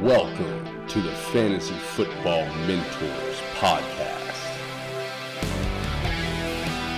Welcome to the Fantasy Football Mentors Podcast.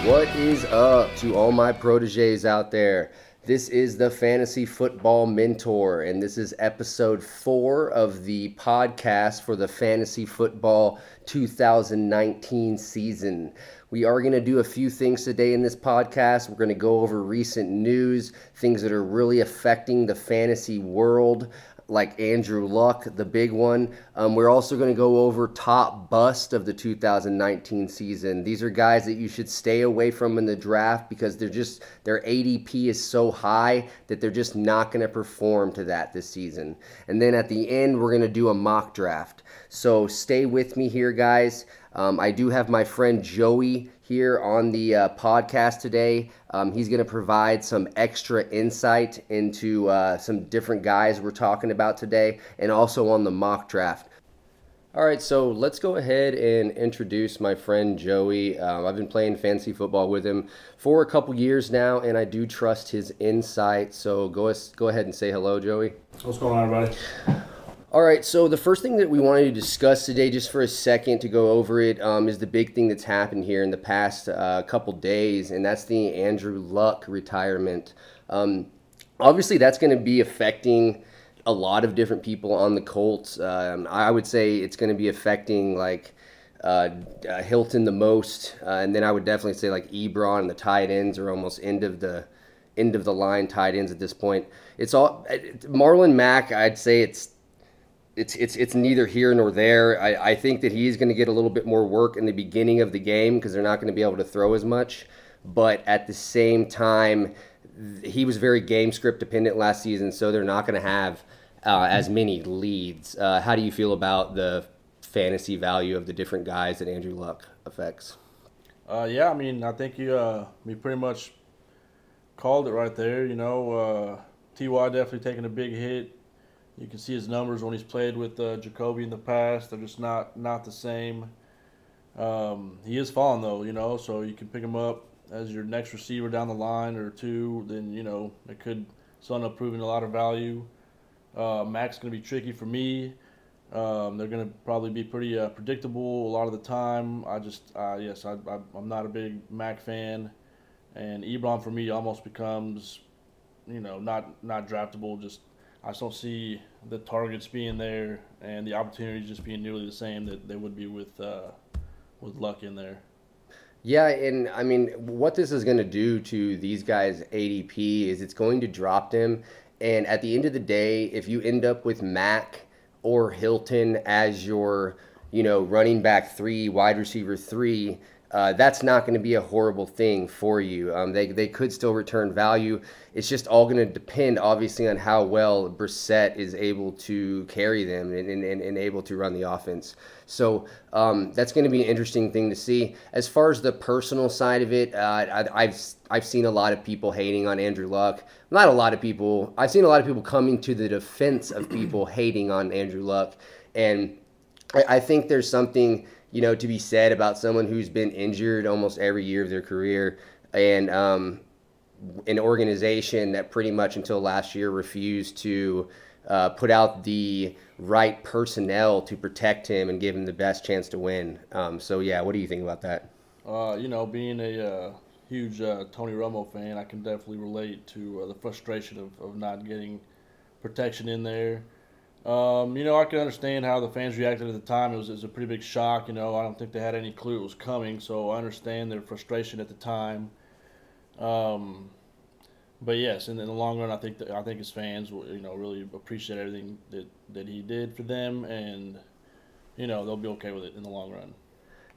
What is up to all my proteges out there? This is the Fantasy Football Mentor, and this is episode four of the podcast for the Fantasy Football 2019 season. We are going to do a few things today in this podcast. We're going to go over recent news, things that are really affecting the fantasy world like Andrew Luck, the big one. Um, we're also going to go over top bust of the 2019 season. These are guys that you should stay away from in the draft because they're just their ADP is so high that they're just not going to perform to that this season. And then at the end, we're going to do a mock draft. So stay with me here, guys. Um, I do have my friend Joey here on the uh, podcast today. Um, he's going to provide some extra insight into uh, some different guys we're talking about today and also on the mock draft. All right, so let's go ahead and introduce my friend Joey. Um, I've been playing fantasy football with him for a couple years now, and I do trust his insight. So go, go ahead and say hello, Joey. What's going on, everybody? All right, so the first thing that we wanted to discuss today, just for a second to go over it, um, is the big thing that's happened here in the past uh, couple days, and that's the Andrew Luck retirement. Um, obviously, that's going to be affecting a lot of different people on the Colts. Um, I would say it's going to be affecting like uh, uh, Hilton the most, uh, and then I would definitely say like Ebron and the tight ends are almost end of the end of the line tight ends at this point. It's all Marlon Mack. I'd say it's it's it's it's neither here nor there. I, I think that he's going to get a little bit more work in the beginning of the game because they're not going to be able to throw as much. But at the same time, he was very game script dependent last season, so they're not going to have uh, as many leads. Uh, how do you feel about the fantasy value of the different guys that Andrew Luck affects? Uh, yeah, I mean, I think you uh, we pretty much called it right there. You know, uh, Ty definitely taking a big hit you can see his numbers when he's played with uh, Jacoby in the past. They're just not not the same. Um, he is falling though, you know, so you can pick him up as your next receiver down the line or two. Then you know it could end up proving a lot of value. Uh, Mack's going to be tricky for me. Um, they're going to probably be pretty uh, predictable a lot of the time. I just, uh, yes, I, am not a big Mack fan, and Ebron for me almost becomes, you know, not not draftable. Just I don't see the targets being there and the opportunities just being nearly the same that they would be with uh, with luck in there. Yeah, and I mean, what this is going to do to these guys' ADP is it's going to drop them. And at the end of the day, if you end up with Mack or Hilton as your, you know, running back three, wide receiver three, uh, that's not going to be a horrible thing for you. Um, they, they could still return value. It's just all going to depend, obviously, on how well Brissett is able to carry them and, and, and able to run the offense. So um, that's going to be an interesting thing to see. As far as the personal side of it, uh, I, have I've seen a lot of people hating on Andrew Luck. Not a lot of people. I've seen a lot of people coming to the defense of people hating on Andrew Luck, and I, I think there's something you know, to be said about someone who's been injured almost every year of their career and um, an organization that pretty much until last year refused to uh, put out the right personnel to protect him and give him the best chance to win. Um, so, yeah, what do you think about that? Uh, you know, being a uh, huge uh, Tony Romo fan, I can definitely relate to uh, the frustration of, of not getting protection in there. Um, you know, I can understand how the fans reacted at the time. It was, it was, a pretty big shock. You know, I don't think they had any clue it was coming, so I understand their frustration at the time. Um, but yes, in, in, the long run, I think that, I think his fans will, you know, really appreciate everything that, that he did for them, and you know, they'll be okay with it in the long run.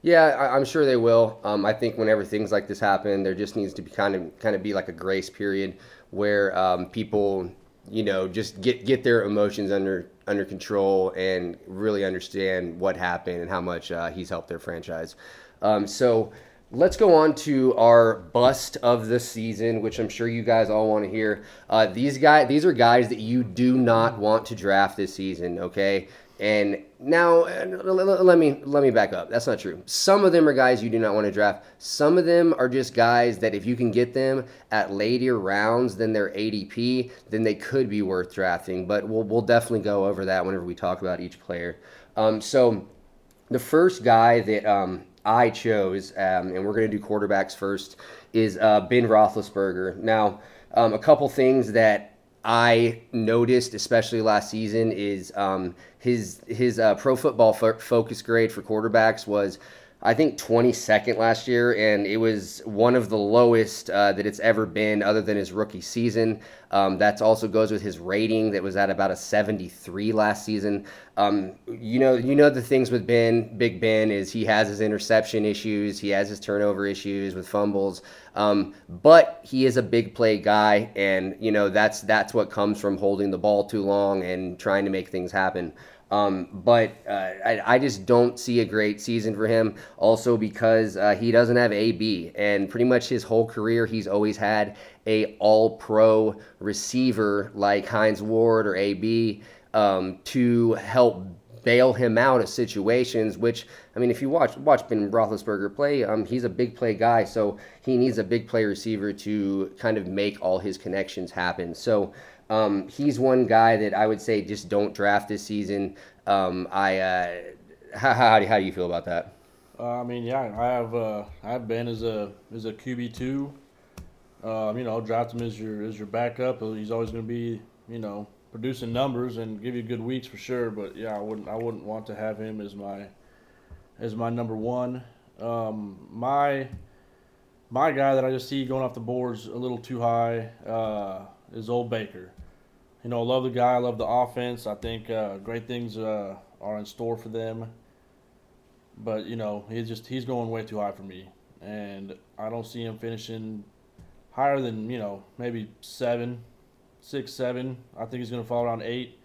Yeah, I, am sure they will. Um, I think whenever things like this happen, there just needs to be kind of kind of be like a grace period where um, people, you know, just get get their emotions under under control and really understand what happened and how much uh, he's helped their franchise. Um, so let's go on to our bust of the season, which I'm sure you guys all want to hear. Uh, these guys, these are guys that you do not want to draft this season, okay? And now, let me let me back up. That's not true. Some of them are guys you do not want to draft. Some of them are just guys that if you can get them at later rounds than their ADP, then they could be worth drafting. But we'll we'll definitely go over that whenever we talk about each player. Um, so, the first guy that um, I chose, um, and we're going to do quarterbacks first, is uh, Ben Roethlisberger. Now, um, a couple things that I noticed, especially last season, is um, his his uh, Pro Football Focus grade for quarterbacks was I think 22nd last year, and it was one of the lowest uh, that it's ever been, other than his rookie season. Um, that also goes with his rating that was at about a 73 last season. Um, you know, you know the things with Ben, Big Ben, is he has his interception issues, he has his turnover issues with fumbles, um, but he is a big play guy, and you know that's that's what comes from holding the ball too long and trying to make things happen. Um, but uh, I, I, just don't see a great season for him. Also because uh, he doesn't have AB, and pretty much his whole career he's always had a All-Pro receiver like Hines Ward or AB um, to help bail him out of situations. Which I mean, if you watch watch Ben Roethlisberger play, um, he's a big play guy, so he needs a big play receiver to kind of make all his connections happen. So. Um, he's one guy that I would say just don't draft this season. Um, I uh, how, how, how do you feel about that? Uh, I mean, yeah, I have uh, I have Ben as a as a QB two. Um, you know, draft him as your as your backup. He's always going to be you know producing numbers and give you good weeks for sure. But yeah, I wouldn't I wouldn't want to have him as my as my number one. Um, my my guy that I just see going off the boards a little too high uh, is Old Baker you know, love the guy. I love the offense. I think uh, great things uh, are in store for them. But you know, he's just he's going way too high for me, and I don't see him finishing higher than you know maybe seven, six, seven. I think he's going to fall around eight.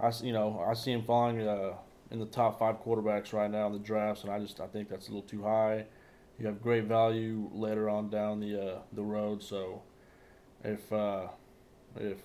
I you know I see him falling uh, in the top five quarterbacks right now in the drafts, and I just I think that's a little too high. You have great value later on down the uh, the road, so if uh, if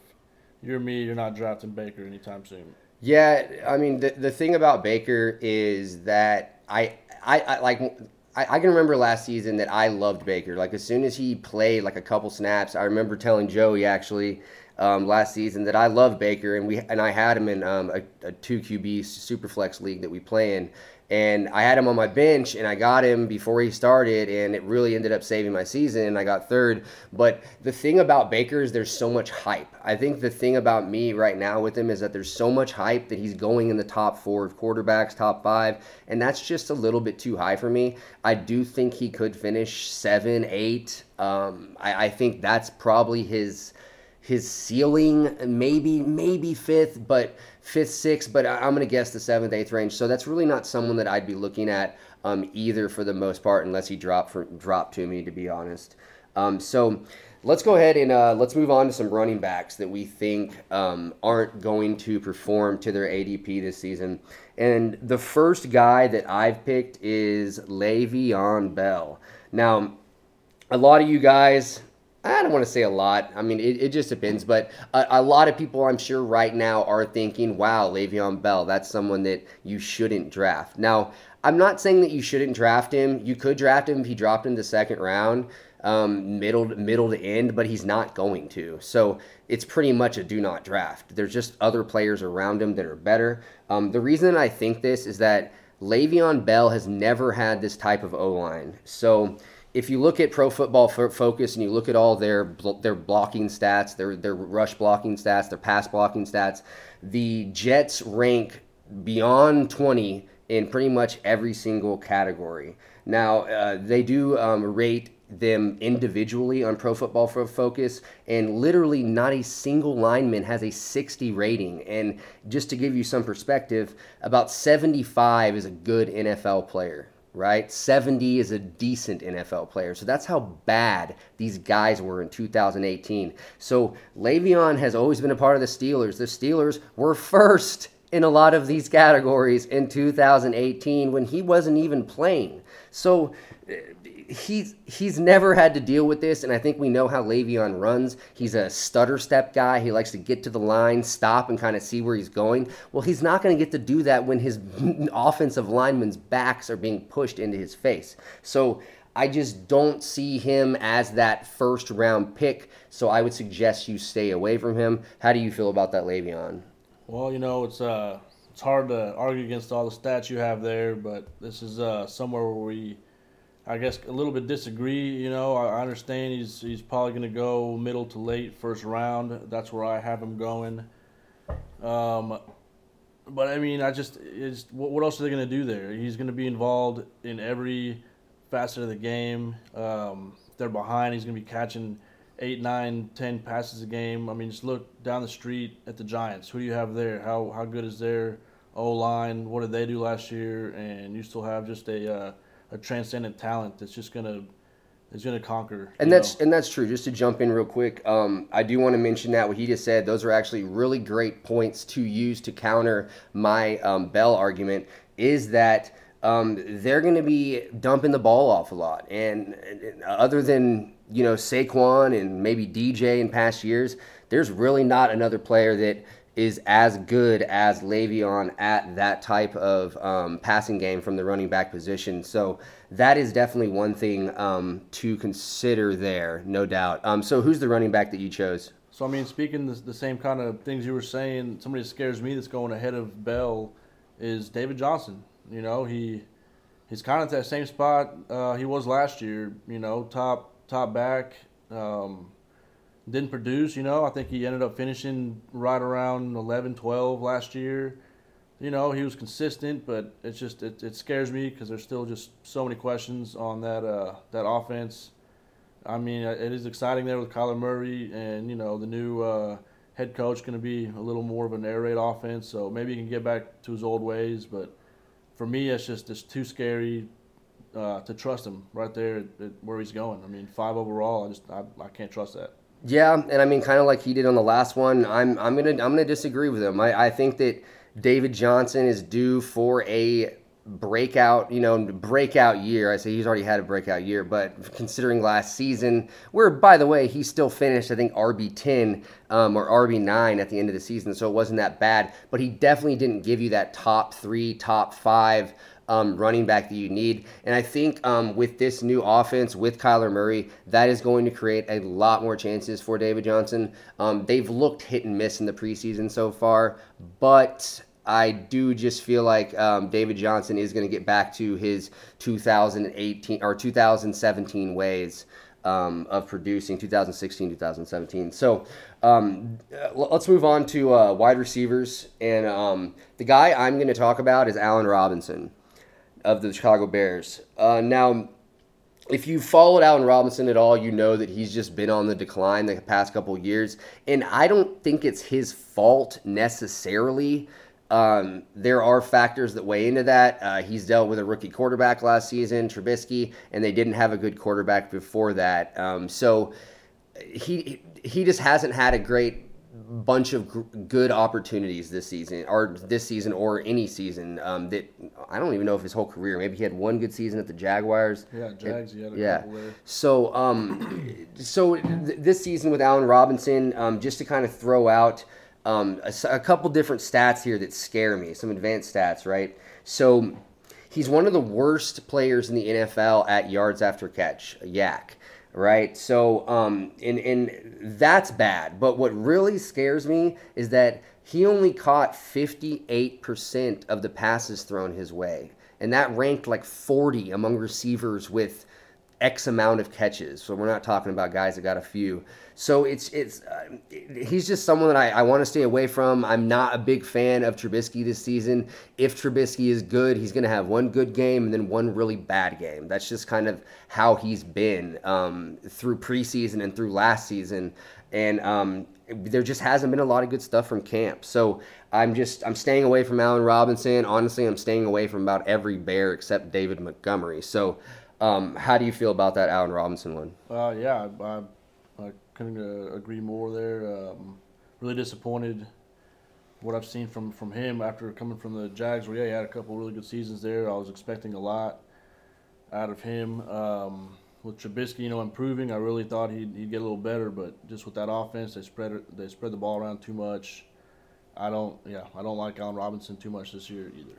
you're me, you're not drafting Baker anytime soon. Yeah, I mean the the thing about Baker is that I I, I like I, can remember last season that I loved Baker. Like as soon as he played like a couple snaps, I remember telling Joey actually um, last season that I love Baker and we and I had him in um, a, a two QB super flex league that we play in, and I had him on my bench and I got him before he started and it really ended up saving my season and I got third. But the thing about Baker is there's so much hype. I think the thing about me right now with him is that there's so much hype that he's going in the top four of quarterbacks, top five, and that's just a little bit too high for me. I do think he could finish seven, eight. Um, I, I think that's probably his his ceiling, maybe maybe fifth, but fifth, sixth, but I'm going to guess the seventh, eighth range. So that's really not someone that I'd be looking at um, either for the most part, unless he dropped for drop to me, to be honest. Um, so let's go ahead and uh, let's move on to some running backs that we think um, aren't going to perform to their ADP this season. And the first guy that I've picked is Le'Veon Bell. Now, a lot of you guys I don't want to say a lot. I mean, it, it just depends. But a, a, lot of people, I'm sure, right now are thinking, wow, Le'Veon Bell, that's someone that you shouldn't draft. Now, I'm not saying that you shouldn't draft him. You could draft him if he dropped in the second round, um, middle, middle to end, but he's not going to. So it's pretty much a do not draft. There's just other players around him that are better. Um, the reason I think this is that Le'Veon Bell has never had this type of O line. So if you look at Pro Football Focus and you look at all their their blocking stats, their their rush blocking stats, their pass blocking stats, the Jets rank beyond 20 in pretty much every single category. Now uh, they do um, rate them individually on Pro Football Focus, and literally not a single lineman has a 60 rating. And just to give you some perspective, about 75 is a good NFL player right? 70 is a decent NFL player. So that's how bad these guys were in 2018. So Le'Veon has always been a part of the Steelers. The Steelers were first in a lot of these categories in 2018 when he wasn't even playing. So he's he's never had to deal with this, and I think we know how Le'Veon runs. He's a stutter step guy. He likes to get to the line, stop, and kind of see where he's going. Well, he's not going to get to do that when his offensive linemen's backs are being pushed into his face. So I just don't see him as that first round pick. So I would suggest you stay away from him. How do you feel about that, Le'Veon? Well, you know, it's uh, it's hard to argue against all the stats you have there, but this is uh, somewhere where we I guess a little bit disagree. You know, I understand he's he's probably going to go middle to late first round. That's where I have him going. Um, but I mean, I just is what, what else are they going to do there? He's going to be involved in every facet of the game. Um, they're behind. He's going to be catching eight, nine, ten passes a game. I mean, just look down the street at the Giants. Who do you have there? How how good is their O line? What did they do last year? And you still have just a uh, a transcendent talent that's just gonna is gonna conquer. And that's know? and that's true. Just to jump in real quick, um, I do want to mention that what he just said. Those are actually really great points to use to counter my um, Bell argument. Is that um, they're going to be dumping the ball off a lot, and, and other than you know Saquon and maybe DJ in past years, there's really not another player that is as good as Le'Veon at that type of um, passing game from the running back position. So that is definitely one thing um, to consider there, no doubt. Um, so who's the running back that you chose? So I mean, speaking the, the same kind of things you were saying, somebody that scares me that's going ahead of Bell is David Johnson. You know, he he's kind of at that same spot uh, he was last year. You know, top top back. Um, didn't produce, you know. I think he ended up finishing right around 11, 12 last year. You know, he was consistent, but it's just it, it scares me because there's still just so many questions on that uh, that offense. I mean, it is exciting there with Kyler Murray, and you know the new uh, head coach going to be a little more of an air raid offense, so maybe he can get back to his old ways. But for me, it's just it's too scary uh, to trust him right there at, at where he's going. I mean, five overall, I just I, I can't trust that. Yeah, and I mean, kind of like he did on the last one. I'm I'm gonna I'm gonna disagree with him. I, I think that David Johnson is due for a breakout, you know, breakout year. I say he's already had a breakout year, but considering last season, where by the way he still finished, I think RB ten um, or RB nine at the end of the season, so it wasn't that bad. But he definitely didn't give you that top three, top five um, running back that you need. And I think um, with this new offense with Kyler Murray, that is going to create a lot more chances for David Johnson. Um, they've looked hit and miss in the preseason so far, but I do just feel like um, David Johnson is going to get back to his 2018 or 2017 ways. Um, of producing 2016 2017 so um, let's move on to uh, wide receivers and um, the guy i'm going to talk about is allen robinson of the Chicago Bears. Uh, now, if you followed Allen Robinson at all, you know that he's just been on the decline the past couple years, and I don't think it's his fault necessarily. Um, there are factors that weigh into that. Uh, he's dealt with a rookie quarterback last season, Trubisky, and they didn't have a good quarterback before that. Um, so he he just hasn't had a great bunch of g- good opportunities this season, or this season, or any season. Um, that I don't even know if his whole career. Maybe he had one good season at the Jaguars. Yeah, Jags. It, yeah. So, um, so th- this season with Allen Robinson, um, just to kind of throw out um, a, a couple different stats here that scare me. Some advanced stats, right? So. He's one of the worst players in the NFL at yards after catch, YAC right? So, um, and, and that's bad. But what really scares me is that he only caught 58% of the passes thrown his way. And that ranked like 40 among receivers with X amount of catches. So we're not talking about guys that got a few. So it's it's uh, he's just someone that I, I want to stay away from. I'm not a big fan of Trubisky this season. If Trubisky is good, he's going to have one good game and then one really bad game. That's just kind of how he's been um, through preseason and through last season. And um, there just hasn't been a lot of good stuff from camp. So I'm just I'm staying away from Allen Robinson. Honestly, I'm staying away from about every Bear except David Montgomery. So um, how do you feel about that Allen Robinson one? Uh, yeah, I, I couldn't uh, agree more there. Um, really disappointed what I've seen from, from him after coming from the Jags, where yeah, he had a couple really good seasons there. I was expecting a lot out of him. Um, with Trubisky, you know, improving, I really thought he'd, he'd get a little better, but just with that offense, they spread they spread the ball around too much. I don't, yeah, I don't like Allen Robinson too much this year either.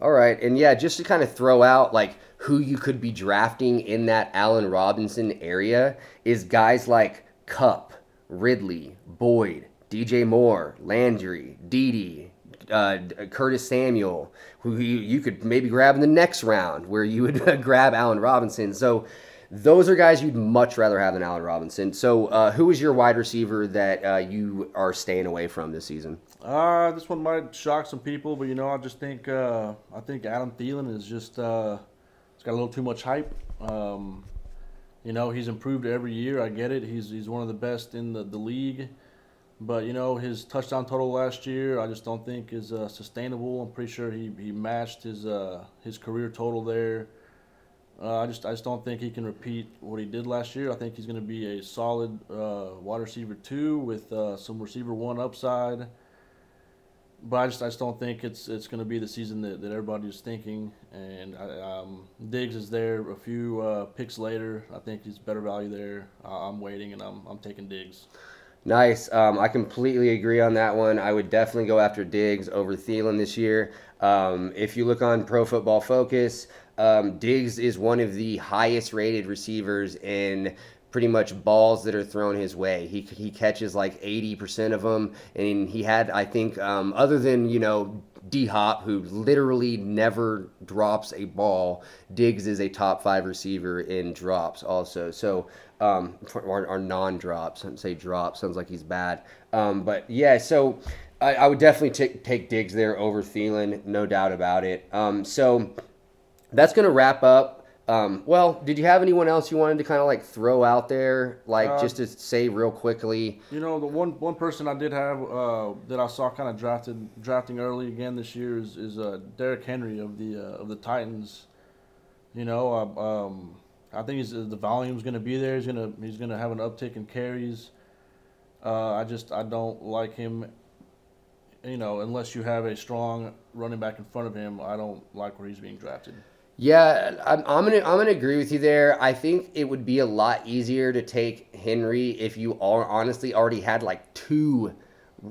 All right, and yeah, just to kind of throw out like who you could be drafting in that Allen Robinson area is guys like Kupp, Ridley, Boyd, DJ Moore, Landry, Dede, uh, Curtis Samuel, who you, you, could maybe grab in the next round, where you would grab Allen Robinson. So those are guys you'd much rather have than Allen Robinson. So uh, who is your wide receiver that uh, you are staying away from this season? Uh, this one might shock some people, but you know, I just think uh, I think Adam Thielen is just uh, it's got a little too much hype. Um, you know, he's improved every year. I get it. He's he's one of the best in the, the league. But you know his touchdown total last year, I just don't think is uh, sustainable. I'm pretty sure he, he matched his uh, his career total there. Uh, I just I just don't think he can repeat what he did last year. I think he's going to be a solid uh, wide receiver two with uh, some receiver one upside. But I just I just don't think it's it's going to be the season that, that everybody's thinking. And I, um, Diggs is there a few uh, picks later. I think he's better value there. I'm waiting and I'm I'm taking Diggs. Nice. Um, I completely agree on that one. I would definitely go after Diggs over Thielen this year. Um, if you look on Pro Football Focus, um, Diggs is one of the highest rated receivers in pretty much balls that are thrown his way. He, he catches like 80% of them. And he had, I think, um, other than, you know, D Hop, who literally never drops a ball, Diggs is a top five receiver in drops also. So um, or, or non-drops. I say drop sounds like he's bad. Um, but yeah, so I, I would definitely take take Diggs there over Thielen, no doubt about it. Um, so that's gonna wrap up. Um, well, did you have anyone else you wanted to kind of like throw out there, like uh, just to say real quickly? You know, the one one person I did have uh, that I saw kind of drafted drafting early again this year is, is uh, Derrick Henry of the uh, of the Titans. You know, uh, um, I think he's, the volume's going to be there. He's going to he's going to have an uptick in carries. Uh, I just I don't like him. You know, unless you have a strong running back in front of him, I don't like where he's being drafted. Yeah, I'm, I'm gonna I'm gonna agree with you there. I think it would be a lot easier to take Henry if you are honestly already had like two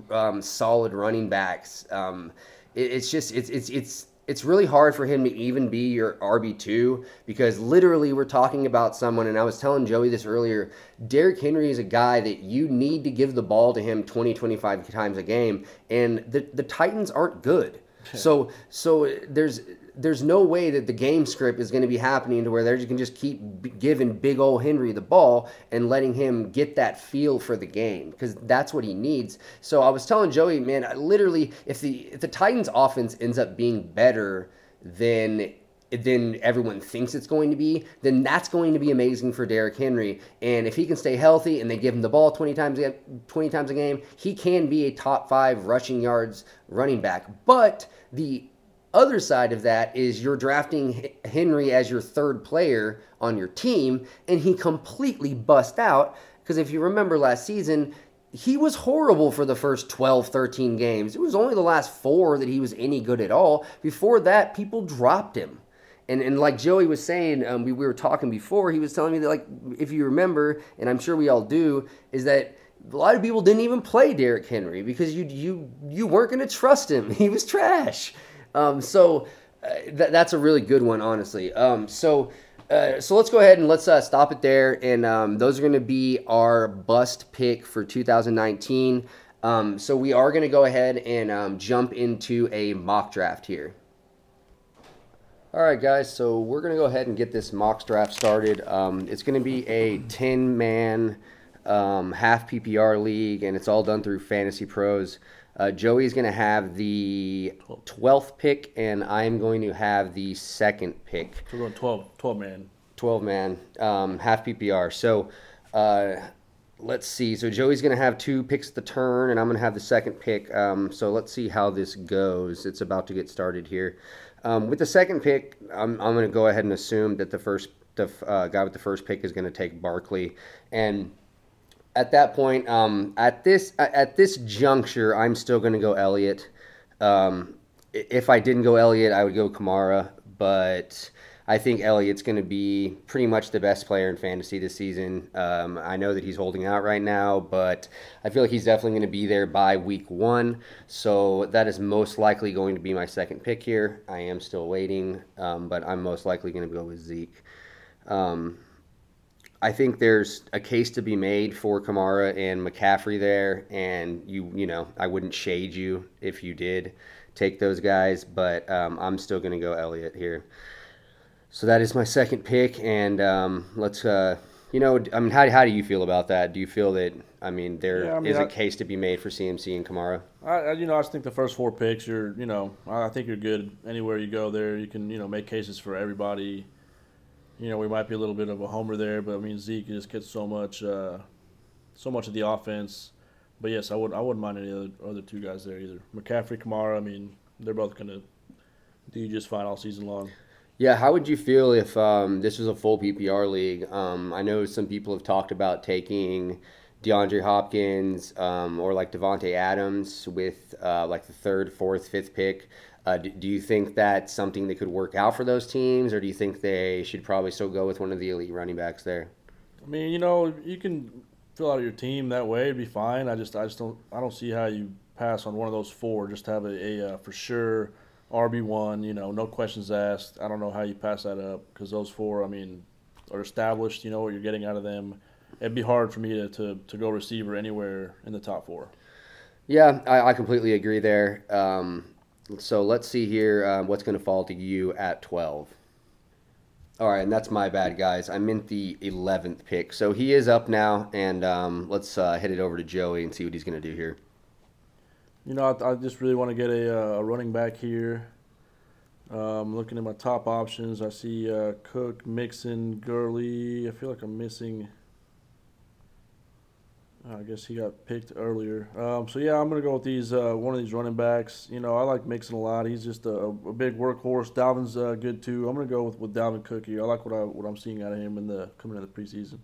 um, solid running backs. Um, it, it's just it's it's it's it's really hard for him to even be your RB2 because literally we're talking about someone, and I was telling Joey this earlier. Derrick Henry is a guy that you need to give the ball to him 20, 25 times a game, and the, the Titans aren't good. so so there's there's no way that the game script is going to be happening to where they can just keep giving big old Henry the ball and letting him get that feel for the game because that's what he needs. So I was telling Joey, man, literally, if the if the Titans' offense ends up being better than than everyone thinks it's going to be, then that's going to be amazing for Derrick Henry. And if he can stay healthy and they give him the ball 20 times a, 20 times a game, he can be a top 5 rushing yards running back. But the other side of that is you're drafting Henry as your third player on your team, and he completely bust out. Because if you remember last season, he was horrible for the first 12, 13 games. It was only the last four that he was any good at all. Before that, people dropped him. And, and like Joey was saying, um, we, we were talking before, he was telling me that, like, if you remember, and I'm sure we all do, is that a lot of people didn't even play Derrick Henry because you you you weren't going to trust him. He was trash. Um, so uh, th- that's a really good one, honestly. Um, so. Uh, so let's go ahead and let's uh, stop it there. And um, those are going to be our bust pick for 2019. Um, so we are going to go ahead and um, jump into a mock draft here. All right, guys. So we're going to go ahead and get this mock draft started. Um, it's going to be a 10 man half PPR league, and it's all done through Fantasy Pros. Uh, Joey's going to have the 12th pick, and I'm going to have the second pick. So we're going 12, 12 man. 12 man, um, half PPR. So uh, let's see. So Joey's going to have two picks at the turn, and I'm going to have the second pick. Um, so let's see how this goes. It's about to get started here. Um, with the second pick, I'm, I'm going to go ahead and assume that the first the uh, guy with the first pick is going to take Barkley, and at that point, um, at this at this juncture, I'm still going to go Elliott. Um, if I didn't go Elliott, I would go Kamara, but I think Elliott's going to be pretty much the best player in fantasy this season. Um, I know that he's holding out right now, but I feel like he's definitely going to be there by week one. So that is most likely going to be my second pick here. I am still waiting, um, but I'm most likely going to go with Zeke. Um, I think there's a case to be made for Kamara and McCaffrey there, and you you know I wouldn't shade you if you did take those guys, but um, I'm still going to go Elliott here. So that is my second pick, and um, let's, uh, you know, I mean, how, how do you feel about that? Do you feel that, I mean, there yeah, I mean, is a case to be made for CMC and Kamara? I, you know, I just think the first four picks, you're, you know, I think you're good anywhere you go there. You can, you know, make cases for everybody. You know, we might be a little bit of a homer there, but I mean, Zeke just gets so much, uh, so much of the offense. But yes, I would, I wouldn't mind any other other two guys there either. McCaffrey, Kamara. I mean, they're both gonna do just fine all season long. Yeah, how would you feel if um, this was a full PPR league? Um, I know some people have talked about taking DeAndre Hopkins um, or like Davante Adams with uh, like the third, fourth, fifth pick. Uh, do, do, you think that's something that could work out for those teams, or do you think they should probably still go with one of the elite running backs there? I mean, you know, you can fill out your team that way; it'd be fine. I just, I just don't, I don't see how you pass on one of those four just to have a, a uh, for sure RB one, you know, no questions asked. I don't know how you pass that up because those four, I mean, are established. You know what you're getting out of them. It'd be hard for me to, to, to go receiver anywhere in the top four. Yeah, I, I completely agree there. Um, so let's see here um, what's going to fall to you at 12. All right, and that's my bad, guys. I meant the 11th pick. So he is up now, and um, let's uh, head it over to Joey and see what he's going to do here. You know, I, I just really want to get a, uh, a running back here. Um, looking at my top options, I see uh, Cook, Mixon, Gurley. I feel like I'm missing. I guess he got picked earlier. Um, so yeah, I'm gonna go with these uh, one of these running backs. You know, I like Mixon a lot. He's just a, a big workhorse. Dalvin's uh, good too. I'm gonna go with, with Dalvin Cook here. I like what I what I'm seeing out of him in the coming in the preseason.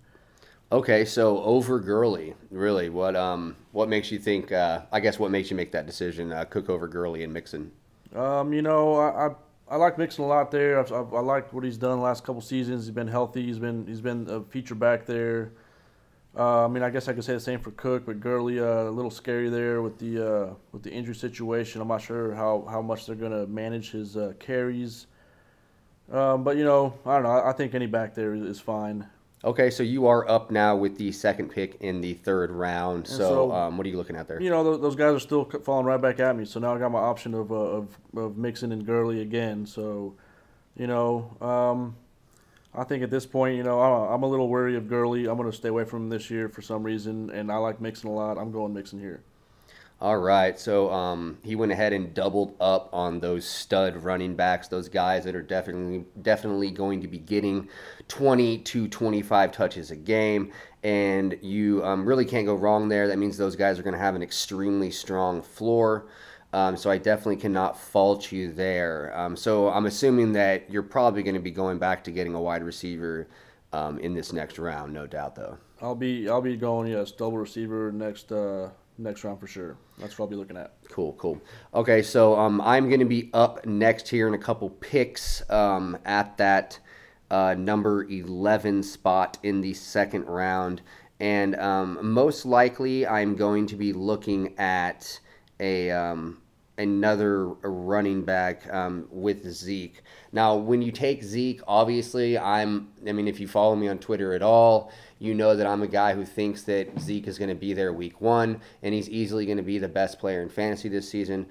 Okay, so over Gurley, really? What um what makes you think? Uh, I guess what makes you make that decision? Uh, Cook over Gurley and Mixon. Um, you know, I, I, I like Mixon a lot there. I've, I've, i liked what he's done the last couple seasons. He's been healthy. He's been he's been a feature back there. Uh, I mean, I guess I could say the same for Cook, but Gurley uh, a little scary there with the uh, with the injury situation. I'm not sure how, how much they're going to manage his uh, carries. Um, but you know, I don't know. I, I think any back there is, is fine. Okay, so you are up now with the second pick in the third round. So, so um, what are you looking at there? You know, those guys are still falling right back at me. So now I got my option of uh, of, of Mixon and Gurley again. So, you know, um, I think at this point, you know, I'm a little wary of Gurley. I'm going to stay away from him this year for some reason, and I like Mixon a lot. I'm going Mixon here. All right, so um, he went ahead and doubled up on those stud running backs, those guys that are definitely definitely going to be getting 20 to 25 touches a game, and you um, really can't go wrong there. That means those guys are going to have an extremely strong floor. Um, so I definitely cannot fault you there. Um, so I'm assuming that you're probably going to be going back to getting a wide receiver um, in this next round, no doubt, though. I'll be I'll be going yes double receiver next. Uh next round for sure. That's what I'll be looking at. Cool, cool. Okay, so um, I'm going to be up next here in a couple picks um, at that uh, number 11 spot in the second round. And um, most likely, I'm going to be looking at a um, another running back um, with Zeke. Now, when you take Zeke, obviously, I'm. I mean, if you follow me on Twitter at all, you know that I'm a guy who thinks that Zeke is going to be there week one, and he's easily going to be the best player in fantasy this season.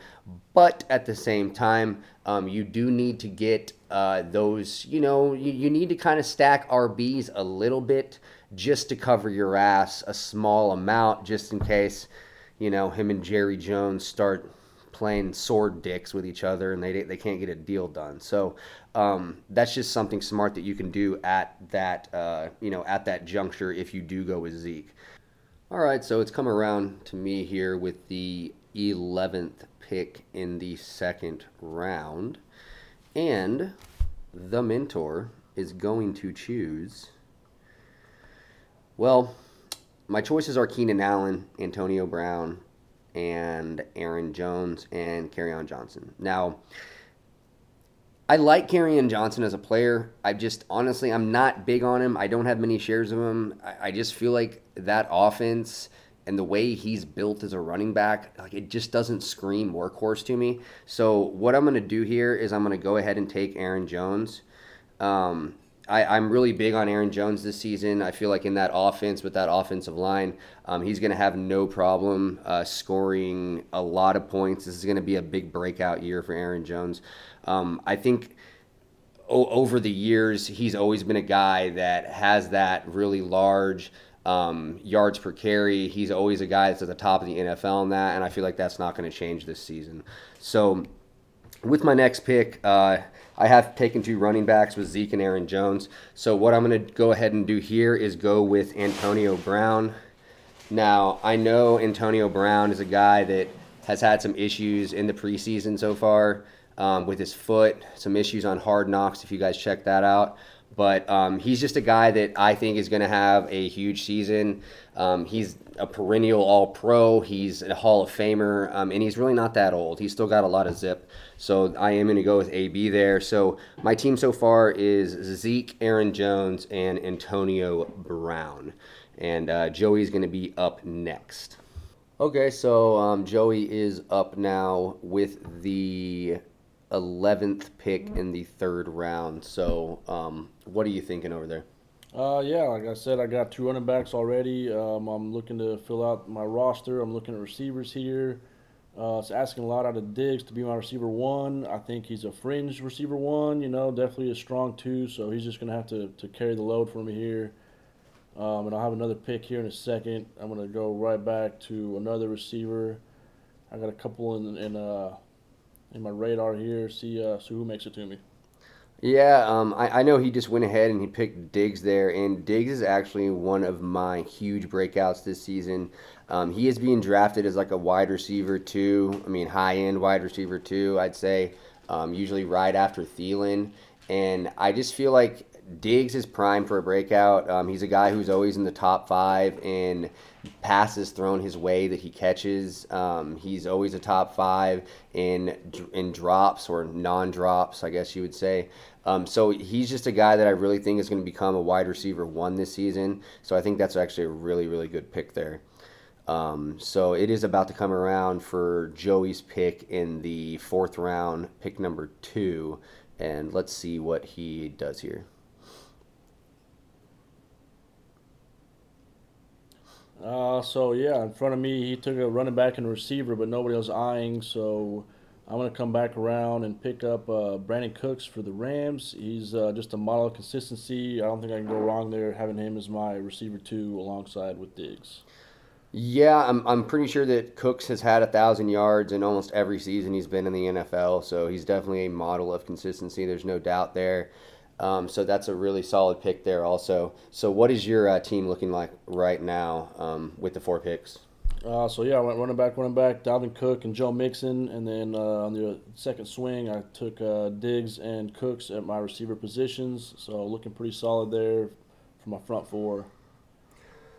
But at the same time, um, you do need to get uh, those. You know, you, you need to kind of stack RBs a little bit just to cover your ass a small amount, just in case. You know, him and Jerry Jones start playing sword dicks with each other and they, they can't get a deal done. So um, that's just something smart that you can do at that uh, you know at that juncture if you do go with Zeke. All right, so it's come around to me here with the 11th pick in the second round, and the mentor is going to choose. Well, my choices are Keenan Allen, Antonio Brown, and Aaron Jones and on Johnson. Now, I like Kerryon Johnson as a player. I just honestly, I'm not big on him. I don't have many shares of him. I, I just feel like that offense and the way he's built as a running back, like it just doesn't scream workhorse to me. So what I'm going to do here is I'm going to go ahead and take Aaron Jones. Um, I, am really big on Aaron Jones this season. I feel like in that offense with that offensive line, um, he's going to have no problem uh, scoring a lot of points. This is going to be a big breakout year for Aaron Jones. Um, I think o- over the years, he's always been a guy that has that really large um, yards per carry. He's always a guy that's at the top of the NFL in that, and I feel like that's not going to change this season. So, with my next pick, uh, I have taken two running backs with Zeke and Aaron Jones. So, what I'm going to go ahead and do here is go with Antonio Brown. Now, I know Antonio Brown is a guy that has had some issues in the preseason so far um, with his foot, some issues on hard knocks, if you guys check that out. But um, he's just a guy that I think is going to have a huge season. Um, he's a perennial All Pro. He's a Hall of Famer, um, and he's really not that old. He's still got a lot of zip. So I am going to go with AB there. So my team so far is Zeke, Aaron Jones, and Antonio Brown. And uh, Joey's going to be up next. Okay, so um, Joey is up now with the 11th pick in the third round. So, um, what are you thinking over there? Uh, yeah, like I said, I got two running backs already. Um, I'm looking to fill out my roster. I'm looking at receivers here. Uh, it's asking a lot out of Diggs to be my receiver one. I think he's a fringe receiver one, you know, definitely a strong two, so he's just going to have to, to carry the load for me here. Um, and I'll have another pick here in a second. I'm going to go right back to another receiver. I got a couple in, in uh, in my radar here. See, uh, see who makes it to me. Yeah, um, I, I know he just went ahead and he picked Diggs there, and Diggs is actually one of my huge breakouts this season. Um, he is being drafted as like a wide receiver too. I mean, high end wide receiver too. I'd say um, usually right after Thielen, and I just feel like Diggs is prime for a breakout. Um, he's a guy who's always in the top five in passes thrown his way that he catches. Um, he's always a top five in in drops or non-drops, I guess you would say. Um, so he's just a guy that I really think is going to become a wide receiver one this season. So I think that's actually a really really good pick there. Um, so it is about to come around for Joey's pick in the fourth round, pick number two, and let's see what he does here. Uh, so yeah, in front of me, he took a running back and receiver, but nobody was eyeing. So I'm gonna come back around and pick up uh, Brandin Cooks for the Rams. He's uh, just a model of consistency. I don't think I can go wrong there having him as my receiver two alongside with Diggs. Yeah, I'm, I'm pretty sure that Cooks has had a thousand yards in almost every season he's been in the NFL, so he's definitely a model of consistency. There's no doubt there. Um, so that's a really solid pick there, also. So, what is your uh, team looking like right now um, with the four picks? Uh, so yeah, I went running back, running back, Dalvin Cook and Joe Mixon, and then uh, on the second swing, I took uh, Diggs and Cooks at my receiver positions. So looking pretty solid there for my front four.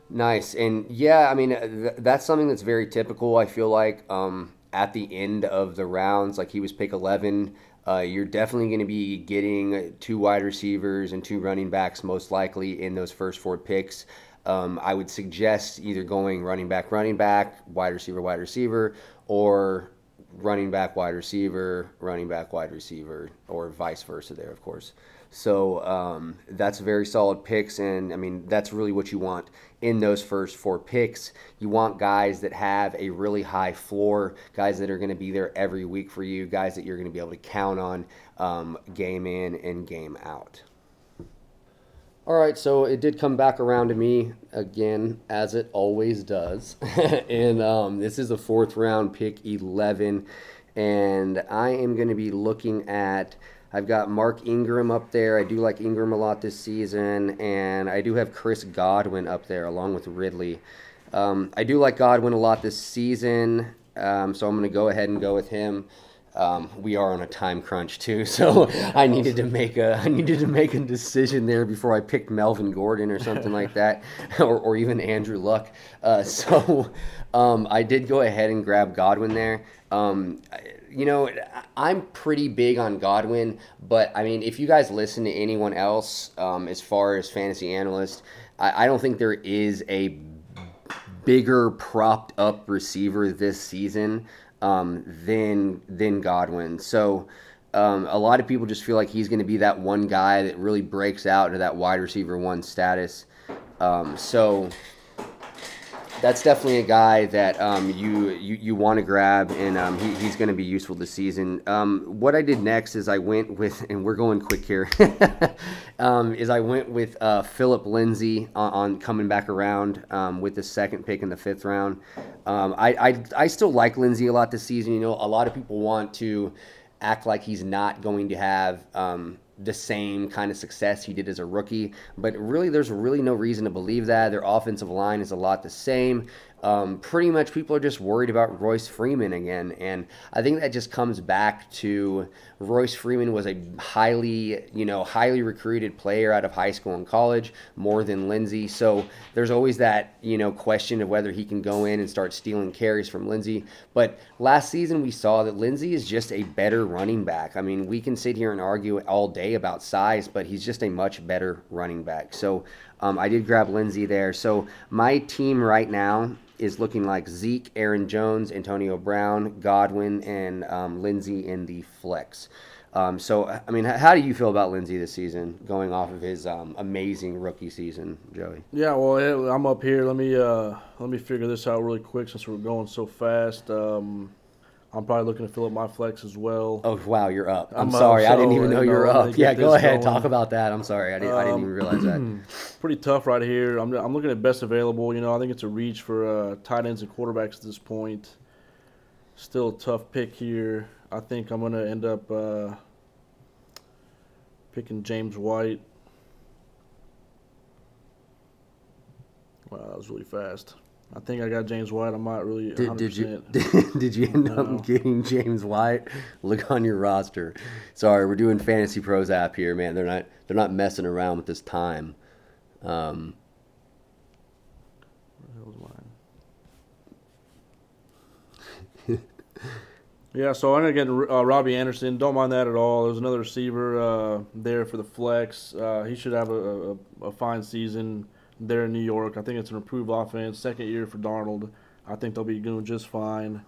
Nice, and yeah, I mean th- that's something that's very typical. I feel like um, at the end of the rounds, like he was pick eleven. Uh, you're definitely going to be getting two wide receivers and two running backs, most likely in those first four picks. Um, I would suggest either going running back, running back, wide receiver, wide receiver, or running back, wide receiver, running back, wide receiver, or vice versa. There, of course. So um, that's very solid picks, and I mean that's really what you want in those first four picks. You want guys that have a really high floor, guys that are going to be there every week for you, guys that you're going to be able to count on um, game in and game out. All right, so it did come back around to me again, as it always does. and um, this is a fourth round pick 11. And I am going to be looking at I've got Mark Ingram up there. I do like Ingram a lot this season, and I do have Chris Godwin up there along with Ridley. Um, I do like Godwin a lot this season, um, so I'm going to go ahead and go with him. um, we are on a time crunch too, so I needed to make a I needed to make a decision there before I picked Melvin Gordon or something like that, or, or even Andrew Luck. Uh, so um, I did go ahead and grab Godwin there. Um, you know, I'm pretty big on Godwin, but I mean, if you guys listen to anyone else um, as far as fantasy analysts, I, I don't think there is a bigger propped up receiver this season um, than than Godwin. So um, a lot of people just feel like he's going to be that one guy that really breaks out into that wide receiver one status. Um, so that's definitely a guy that um, you you, you want to grab, and um, he, he's going to be useful this season. Um, what I did next is I went with, and we're going quick here, um, is I went with uh, Phillip Lindsay on, on, coming back around um, with the second pick in the fifth round. Um, I, I I still like Lindsay a lot this season. You know, a lot of people want to act like he's not going to have the same kind of success he did as a rookie. But really, there's really no reason to believe that. Their offensive line is a lot the same um, pretty much people are just worried about Royce Freeman again. And I think that just comes back to Royce Freeman was a highly, you know, highly recruited player out of high school and college, more than Lindsay. So there's always that, you know, question of whether he can go in and start stealing carries from Lindsay. But last season we saw that Lindsay is just a better running back. I mean, we can sit here and argue all day about size, but he's just a much better running back. So um, I did grab Lindsay there. So my team right now is looking like Zeke, Aaron Jones, Antonio Brown, Godwin, and um, Lindsay in the flex. Um, so, I mean, how do you feel about Lindsay this season, going off of his um, amazing rookie season, Joey? Yeah, well, I'm up here. Let me uh, let me figure this out really quick since we're going so fast. Um, I'm probably looking to fill up my flex as well. Oh wow, you're up. I'm, I'm sorry, up, so, I didn't even know you were up. Yeah, go ahead, going. talk about that. I'm sorry, I didn't, um, I didn't even realize that. Um, pretty tough right here. I'm, I'm looking at best available. You know, I think it's a reach for uh, tight ends and quarterbacks at this point. Still a tough pick here. I think I'm gonna end up uh, picking James White. Wow, that was really fast. I think I got James White. I'm not really. 100%. Did, did you did, did you end no. up getting James White? Look on your roster. Sorry, we're doing Fantasy Pros app here, man. They're not they're not messing around with this time. Um, yeah, so I'm gonna get uh, Robbie Anderson. Don't mind that at all. There's another receiver uh, there for the flex. Uh, he should have a, a, a fine season there in New York. I think it's an improved offense. Second year for Darnold. I think they'll be doing just fine.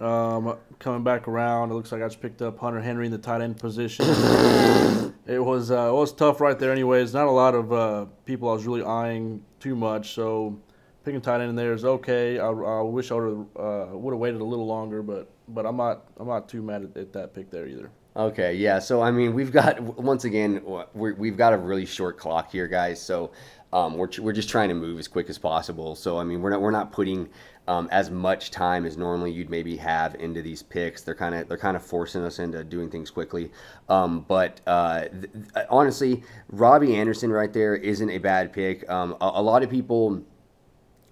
Um, coming back around, it looks like I just picked up Hunter Henry in the tight end position. it was uh, it was tough right there. Anyways, not a lot of uh, people I was really eyeing too much. So picking tight end in there is okay. I, I wish I would uh, would have waited a little longer, but but I'm not I'm not too mad at, at that pick there either. Okay, yeah. So I mean, we've got once again we have got a really short clock here, guys. So um, we're, we're just trying to move as quick as possible. So I mean, we're not we're not putting um, as much time as normally you'd maybe have into these picks. They're kind of they're kind of forcing us into doing things quickly. Um, but uh, th- honestly, Robbie Anderson right there isn't a bad pick. Um, a, a, lot of people.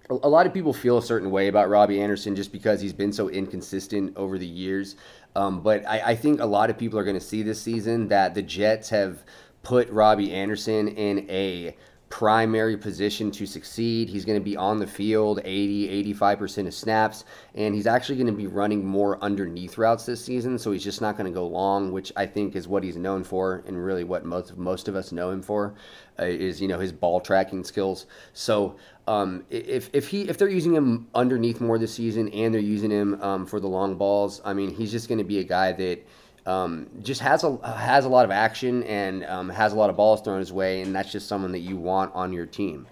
A lot of people feel a certain way about Robbie Anderson just because he's been so inconsistent over the years. Um, but I, I think a lot of people are going to see this season that the Jets have put Robbie Anderson in a primary position to succeed. He's going to be on the field 80, 85% of snaps, and he's actually going to be running more underneath routes this season, so he's just not going to go long, which I think is what he's known for and really what most, most of us know him for. Uh, is you know his ball tracking skills. So um, if if he if they're using him underneath more this season and they're using him um, for the long balls, I mean he's just going to be a guy that um, just has a has a lot of action and um, has a lot of balls thrown his way, and that's just someone that you want on your team.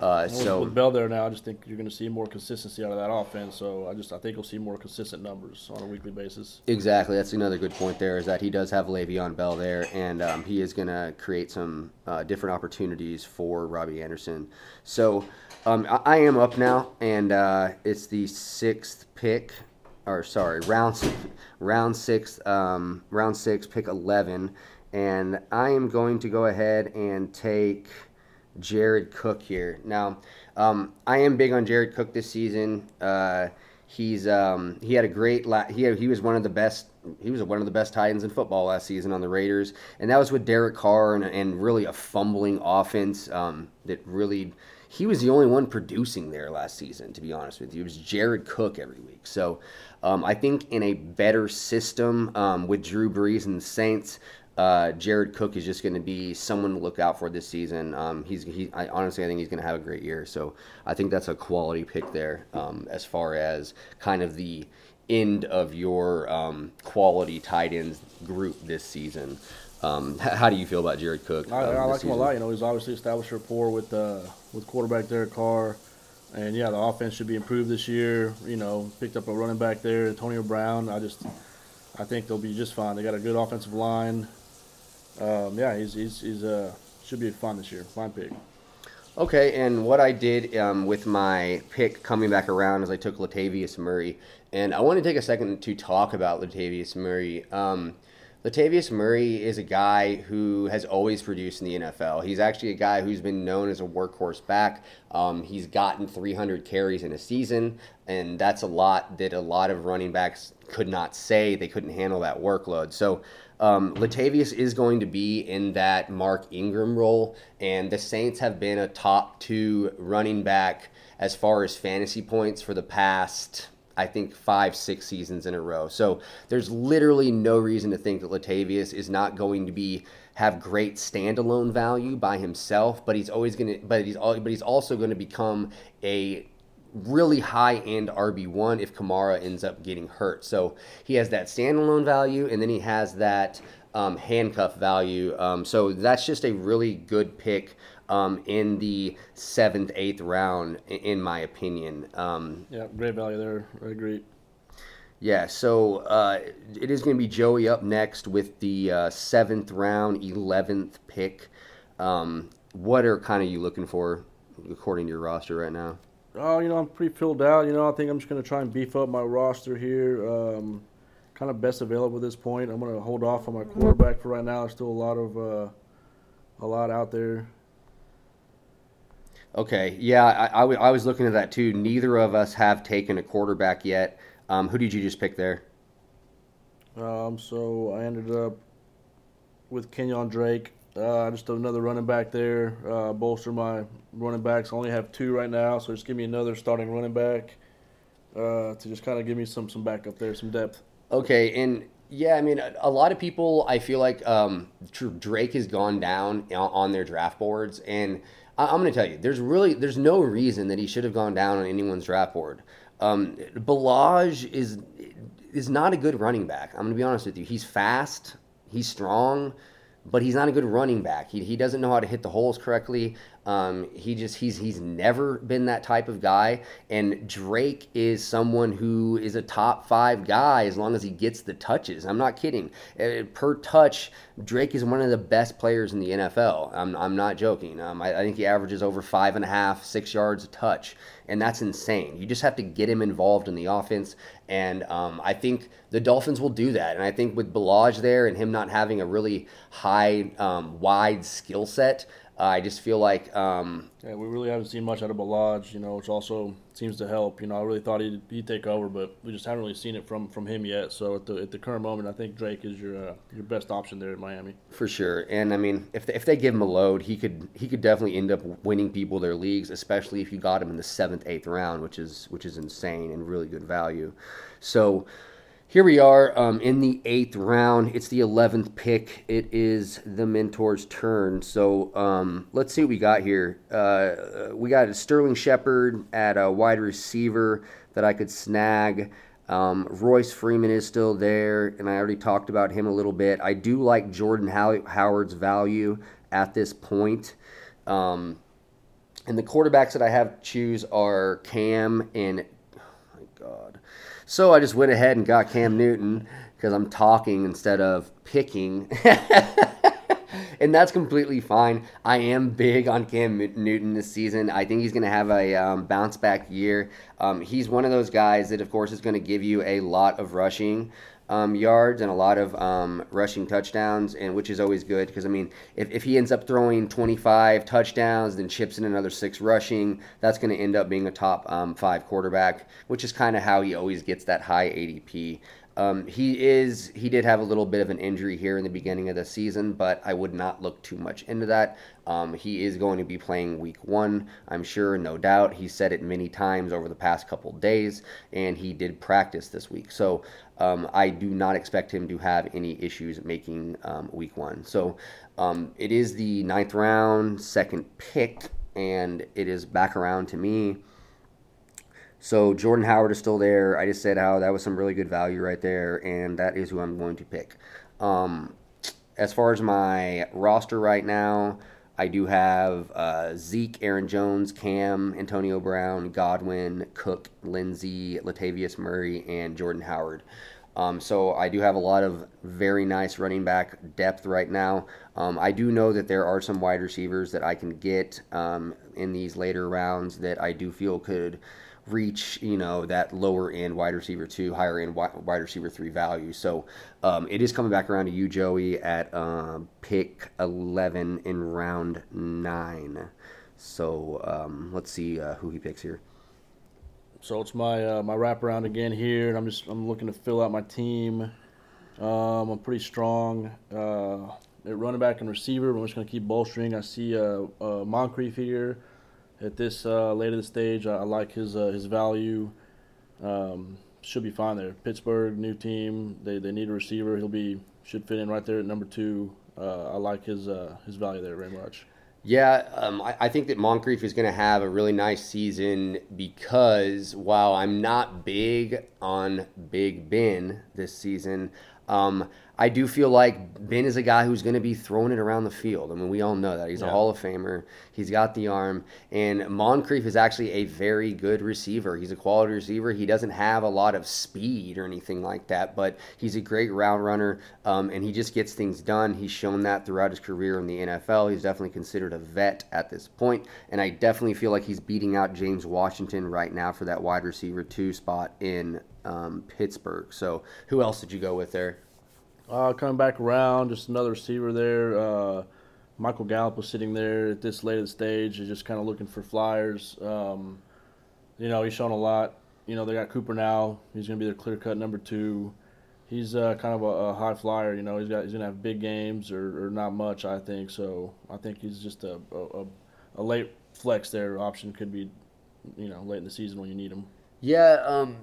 Uh, so with Bell there now, I just think you're going to see more consistency out of that offense. So I just I think you'll see more consistent numbers on a weekly basis. Exactly, that's another good point. There is that he does have Le'Veon Bell there, and um, he is going to create some uh, different opportunities for Robbie Anderson. So um, I, I, am up now, and uh, it's the sixth pick or sorry, round six, round six, um, round six, pick eleven, and I am going to go ahead and take Jared Cook here. Now, um, I am big on Jared Cook this season. Uh, he's um, he had a great la- he had, he was one of the best he was one of the best tight ends in football last season on the Raiders, and that was with Derek Carr and, and really a fumbling offense um, that really he was the only one producing there last season. To be honest with you, it was Jared Cook every week. So um, I think in a better system um, with Drew Brees and the Saints. Uh, Jared Cook is just going to be someone to look out for this season. Um, he's he, I, honestly, I think he's going to have a great year. So I think that's a quality pick there um, as far as kind of the end of your um, quality tight ends group this season. Um, how do you feel about Jared Cook? I, I like him a lot. You know, he's obviously established rapport with uh, with quarterback Derek Carr, and yeah, the offense should be improved this year. You know, picked up a running back there, Antonio Brown. I just, I think they'll be just fine. They got a good offensive line. Um, yeah, he's he's, he's uh, should be fun this year. Fine pick. Okay, and what I did um, with my pick coming back around is I took Latavius Murray, and I want to take a second to talk about Latavius Murray. Um, Latavius Murray is a guy who has always produced in the NFL. He's actually a guy who's been known as a workhorse back. Um, he's gotten 300 carries in a season, and that's a lot that a lot of running backs could not say. They couldn't handle that workload. So um, Latavius is going to be in that Mark Ingram role, and the Saints have been a top two running back as far as fantasy points for the past I think five, six seasons in a row. So there's literally no reason to think that Latavius is not going to be have great standalone value by himself, but he's always going to, but he's all, but he's also going to become a really high end RB1 if Kamara ends up getting hurt. So he has that standalone value, and then he has that um, handcuff value. Um, so that's just a really good pick um, in the seventh, eighth round, in my opinion. Um, yeah, great value there. I agree. Yeah, so uh, it is going to be Joey up next with the uh, seventh round, eleventh pick. Um, what are kind of you looking for according to your roster right now? Oh, you know, I'm pretty filled out. You know, I think I'm just going to try and beef up my roster here. Um, kind of best available at this point. I'm going to hold off on my quarterback for right now. There's still a lot of uh, a lot out there. Okay, yeah, I, I, w- I was looking at that too. Neither of us have taken a quarterback yet. Um, who did you just pick there? Um, so I ended up with Kenyan Drake. Uh, just another running back there. Uh, bolster my running backs. I only have two right now, so just give me another starting running back uh, to just kind of give me some some backup there, some depth. Okay, and yeah, I mean, a lot of people, I feel like um, Drake has gone down on their draft boards, and I'm going to tell you, there's really there's no reason that he should have gone down on anyone's draft board. Um, Ballage is is not a good running back. I'm going to be honest with you. He's fast, he's strong, but he's not a good running back. He, he doesn't know how to hit the holes correctly. Um, he just he's he's never been that type of guy. And Drake is someone who is a top five guy as long as he gets the touches. I'm not kidding. Uh, per touch, Drake is one of the best players in the NFL. I'm, I'm not joking. Um, I, I think he averages over five and a half, six yards a touch, and that's insane. You just have to get him involved in the offense, and um, I think the Dolphins will do that. And I think with Ballage there and him not having a really high, um, wide skill set. Uh, I just feel like um, yeah, we really haven't seen much out of Ballage, you know, which also seems to help. You know, I really thought he'd, he'd take over, but we just haven't really seen it from, from him yet. So at the at the current moment, I think Drake is your uh, your best option there in Miami for sure. And I mean, if they, if they give him a load, he could he could definitely end up winning people their leagues, especially if you got him in the seventh, eighth round, which is which is insane and really good value. So here we are um, in the eighth round. It's the 11th pick. It is the mentor's turn. So um, let's see what we got here. Uh, we got a Sterling Shepard at a wide receiver that I could snag. Um, Royce Freeman is still there, and I already talked about him a little bit. I do like Jordan Howard's value at this point. Um, and the quarterbacks that I have choose are Cam and. So I just went ahead and got Cam Newton because I'm talking instead of picking. and that's completely fine. I am big on Cam Newton this season. I think he's going to have a um, bounce back year. Um, he's one of those guys that, of course, is going to give you a lot of rushing um, yards and a lot of um, rushing touchdowns, and which is always good because I mean, if, if he ends up throwing 25 touchdowns, then chips in another six rushing, that's going to end up being a top um, five quarterback, which is kind of how he always gets that high ADP. Um, he is he did have a little bit of an injury here in the beginning of the season, but I would not look too much into that. Um, he is going to be playing week one, I'm sure, no doubt. He said it many times over the past couple days, and he did practice this week. So um, I do not expect him to have any issues making um, week one. So um, it is the ninth round, second pick, and it is back around to me. So Jordan Howard is still there. I just said how that was some really good value right there, and that is who I'm going to pick. Um, as far as my roster right now, I do have uh, Zeke, Aaron Jones, Cam, Antonio Brown, Godwin, Cook, Lindsay, Latavius Murray, and Jordan Howard. Um, so I do have a lot of very nice running back depth right now. Um, I do know that there are some wide receivers that I can get um, in these later rounds that I do feel could reach you know that lower end wide receiver two, higher end wide receiver three value. So um, it is coming back around to you, Joey, at um, pick eleven in round nine. So um, let's see uh, who he picks here. So it's my uh, my wraparound again here, and I'm just I'm looking to fill out my team. Um, I'm pretty strong uh, at running back and receiver. But I'm just going to keep bolstering. I see uh, uh, Moncrief here at this uh, late the stage. I, I like his uh, his value. Um, should be fine there. Pittsburgh, new team. They, they need a receiver. He'll be should fit in right there at number two. Uh, I like his uh, his value there very much. Yeah, um, I, I, think that Moncrief is going to have a really nice season because while I'm not big on Big Ben this season, um, I do feel like Ben is a guy who's going to be throwing it around the field. I mean, we all know that. He's yeah. a Hall of Famer. He's got the arm. And Moncrief is actually a very good receiver. He's a quality receiver. He doesn't have a lot of speed or anything like that, but he's a great route runner, um, and he just gets things done. He's shown that throughout his career in the NFL. He's definitely considered a vet at this point, and I definitely feel like he's beating out James Washington right now for that wide receiver two spot in um, Pittsburgh. So, who else did you go with there? Uh, coming back around, just another receiver there. Uh, Michael Gallup was sitting there at this late of the stage, just kind of looking for flyers. Um, you know, he's shown a lot. You know, they got Cooper now. He's going to be their clear cut number two. He's uh, kind of a, a, high flyer. You know, he's got he's going to have big games or, or, not much. I think so. I think he's just a, a, a late flex there option could be, you know, late in the season when you need him. Yeah. Um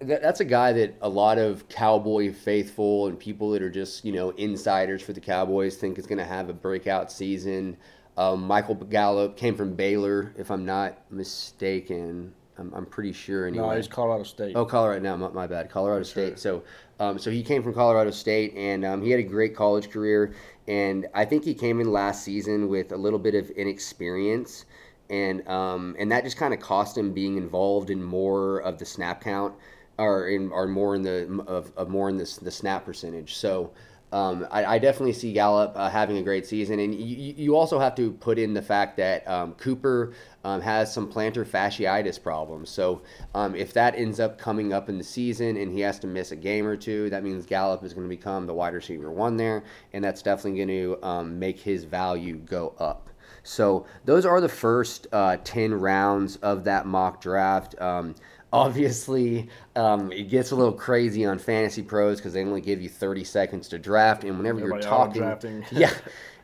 that's a guy that a lot of cowboy faithful and people that are just you know insiders for the cowboys think is going to have a breakout season. Um, michael gallup came from baylor if i'm not mistaken. I'm, I'm pretty sure anyway. no he's colorado state. Oh colorado now my, my bad colorado state. So um, so he came from colorado state and um, he had a great college career. And i think he came in last season with a little bit of inexperience and um, and that just kind of cost him being involved in more of the snap count, or in or more in the of, of more in the the snap percentage. So. Um, I, I, definitely see Gallup uh, having a great season, and you, you also have to put in the fact that um, Cooper um, has some plantar fasciitis problems. So um, if that ends up coming up in the season and he has to miss a game or two, that means Gallup is going to become the wide receiver one there, and that's definitely going to um, make his value go up. So those are the first uh, 10 rounds of that mock draft. Um, obviously, um, it gets a little crazy on Fantasy Pros because they only give you 30 seconds to draft. And whenever Everybody you're talking, yeah.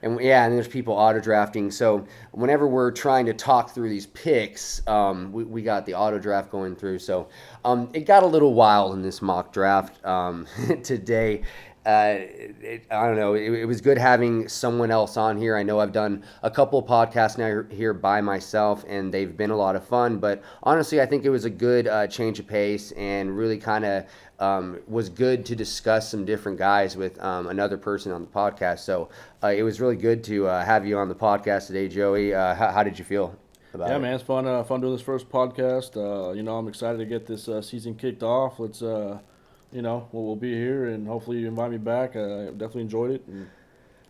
And yeah, and there's people auto drafting. So whenever we're trying to talk through these picks, um, we, we got the auto draft going through. So um, it got a little wild in this mock draft um, today uh, it, I don't know. It, it, was good having someone else on here. I know I've done a couple podcasts now here by myself, and they've been a lot of fun. But honestly, I think it was a good uh, change of pace and really kind of um, was good to discuss some different guys with um, another person on the podcast. So uh, it was really good to uh, have you on the podcast today, Joey. Uh, how, how, did you feel? About yeah, it? man, it's fun. fun doing this first podcast. you know, I'm excited to get this season kicked off. Let's you know, we'll, we'll be here, and hopefully you invite me back. I definitely enjoyed it. And,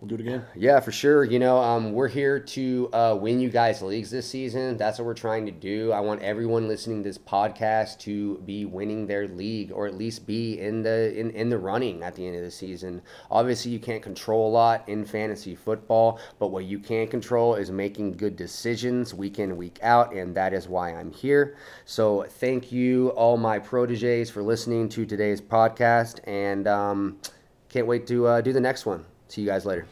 we'll do it again. Yeah, for sure. You know, um, we're here to uh, win you guys leagues this season. That's what we're trying to do. I want everyone listening to this podcast to be winning their league, or at least be in the in, in the running at the end of the season. Obviously, you can't control a lot in fantasy football, but what you can control is making good decisions week in week out, and that is why I'm here. So, thank you, all my proteges, for listening to today's podcast, and um, can't wait to uh, do the next one. See you guys later.